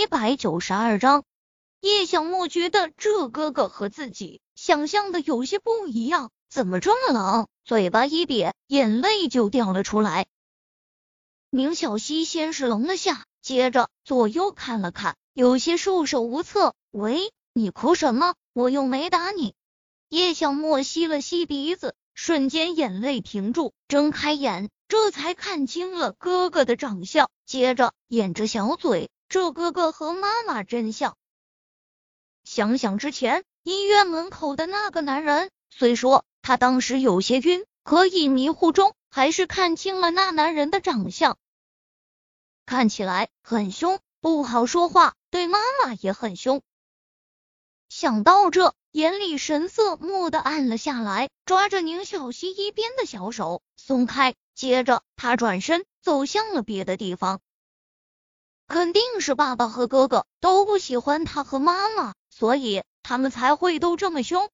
一百九十二章，叶小莫觉得这哥哥和自己想象的有些不一样，怎么这么冷？嘴巴一瘪，眼泪就掉了出来。宁小溪先是愣了下，接着左右看了看，有些束手无策。喂，你哭什么？我又没打你。叶小莫吸了吸鼻子，瞬间眼泪停住，睁开眼。这才看清了哥哥的长相，接着掩着小嘴，这哥哥和妈妈真像。想想之前医院门口的那个男人，虽说他当时有些晕，可以迷糊中还是看清了那男人的长相，看起来很凶，不好说话，对妈妈也很凶。想到这，眼里神色蓦地暗了下来，抓着宁小溪一边的小手松开。接着，他转身走向了别的地方。肯定是爸爸和哥哥都不喜欢他和妈妈，所以他们才会都这么凶。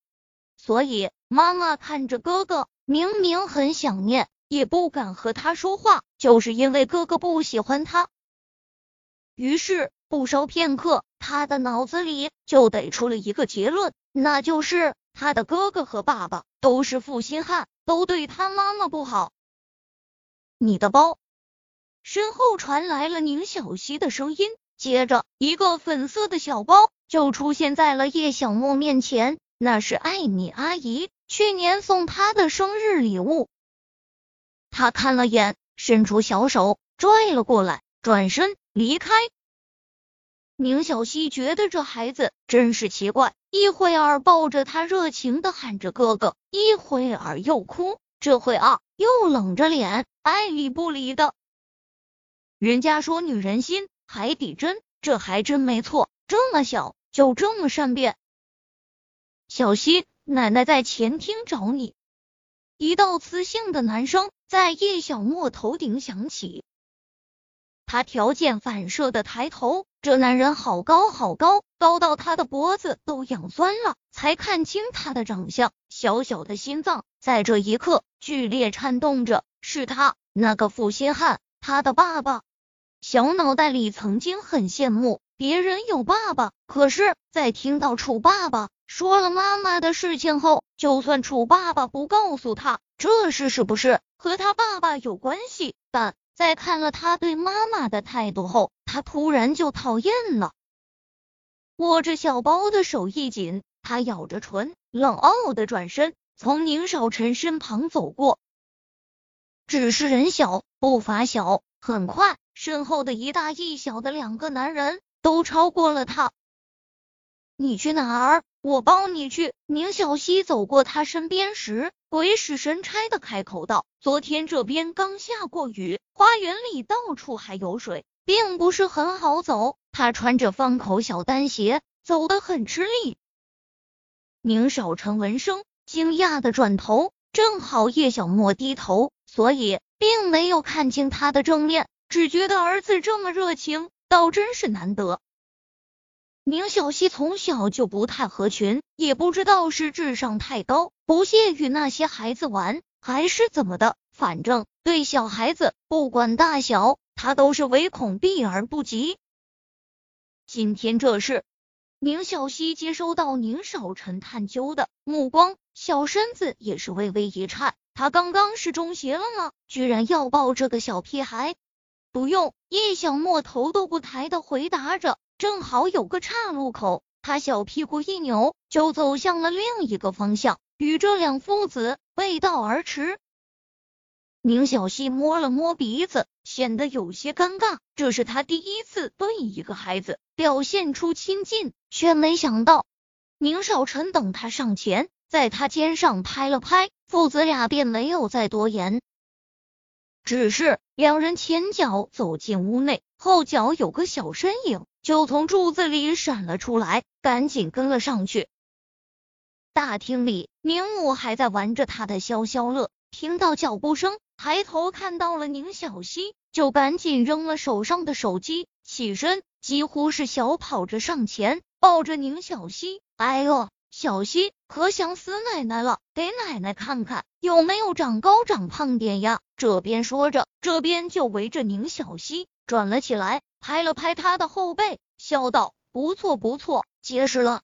所以妈妈看着哥哥，明明很想念，也不敢和他说话，就是因为哥哥不喜欢他。于是不消片刻，他的脑子里就得出了一个结论，那就是他的哥哥和爸爸都是负心汉，都对他妈妈不好。你的包，身后传来了宁小溪的声音，接着一个粉色的小包就出现在了叶小莫面前，那是艾米阿姨去年送他的生日礼物。他看了眼，伸出小手拽了过来，转身离开。宁小溪觉得这孩子真是奇怪，一会儿抱着他热情的喊着哥哥，一会儿又哭，这会儿又冷着脸。爱理不理的，人家说女人心海底针，这还真没错。这么小就这么善变。小溪，奶奶在前厅找你。一道磁性的男声在叶小莫头顶响起，他条件反射的抬头，这男人好高好高，高到他的脖子都痒酸了，才看清他的长相。小小的心脏在这一刻剧烈颤动着。是他那个负心汉，他的爸爸。小脑袋里曾经很羡慕别人有爸爸，可是，在听到楚爸爸说了妈妈的事情后，就算楚爸爸不告诉他这事是不是和他爸爸有关系，但在看了他对妈妈的态度后，他突然就讨厌了。握着小包的手一紧，他咬着唇，冷傲的转身，从宁少臣身旁走过。只是人小步伐小，很快身后的一大一小的两个男人都超过了他。你去哪儿？我帮你去。宁小溪走过他身边时，鬼使神差的开口道：“昨天这边刚下过雨，花园里到处还有水，并不是很好走。他穿着方口小单鞋，走得很吃力。”宁少成闻声，惊讶的转头，正好叶小莫低头。所以并没有看清他的正面，只觉得儿子这么热情，倒真是难得。宁小溪从小就不太合群，也不知道是智商太高，不屑与那些孩子玩，还是怎么的，反正对小孩子不管大小，他都是唯恐避而不及。今天这事，宁小溪接收到宁少臣探究的目光，小身子也是微微一颤。他刚刚是中邪了吗？居然要抱这个小屁孩？不用，叶小莫头都不抬的回答着。正好有个岔路口，他小屁股一扭，就走向了另一个方向，与这两父子背道而驰。宁小溪摸了摸鼻子，显得有些尴尬。这是他第一次对一个孩子表现出亲近，却没想到宁少臣等他上前。在他肩上拍了拍，父子俩便没有再多言。只是两人前脚走进屋内，后脚有个小身影就从柱子里闪了出来，赶紧跟了上去。大厅里，宁母还在玩着他的消消乐，听到脚步声，抬头看到了宁小溪，就赶紧扔了手上的手机，起身几乎是小跑着上前，抱着宁小溪。哎呦！小溪可想死奶奶了，给奶奶看看有没有长高长胖点呀！这边说着，这边就围着宁小溪转了起来，拍了拍他的后背，笑道：“不错不错，结实了。”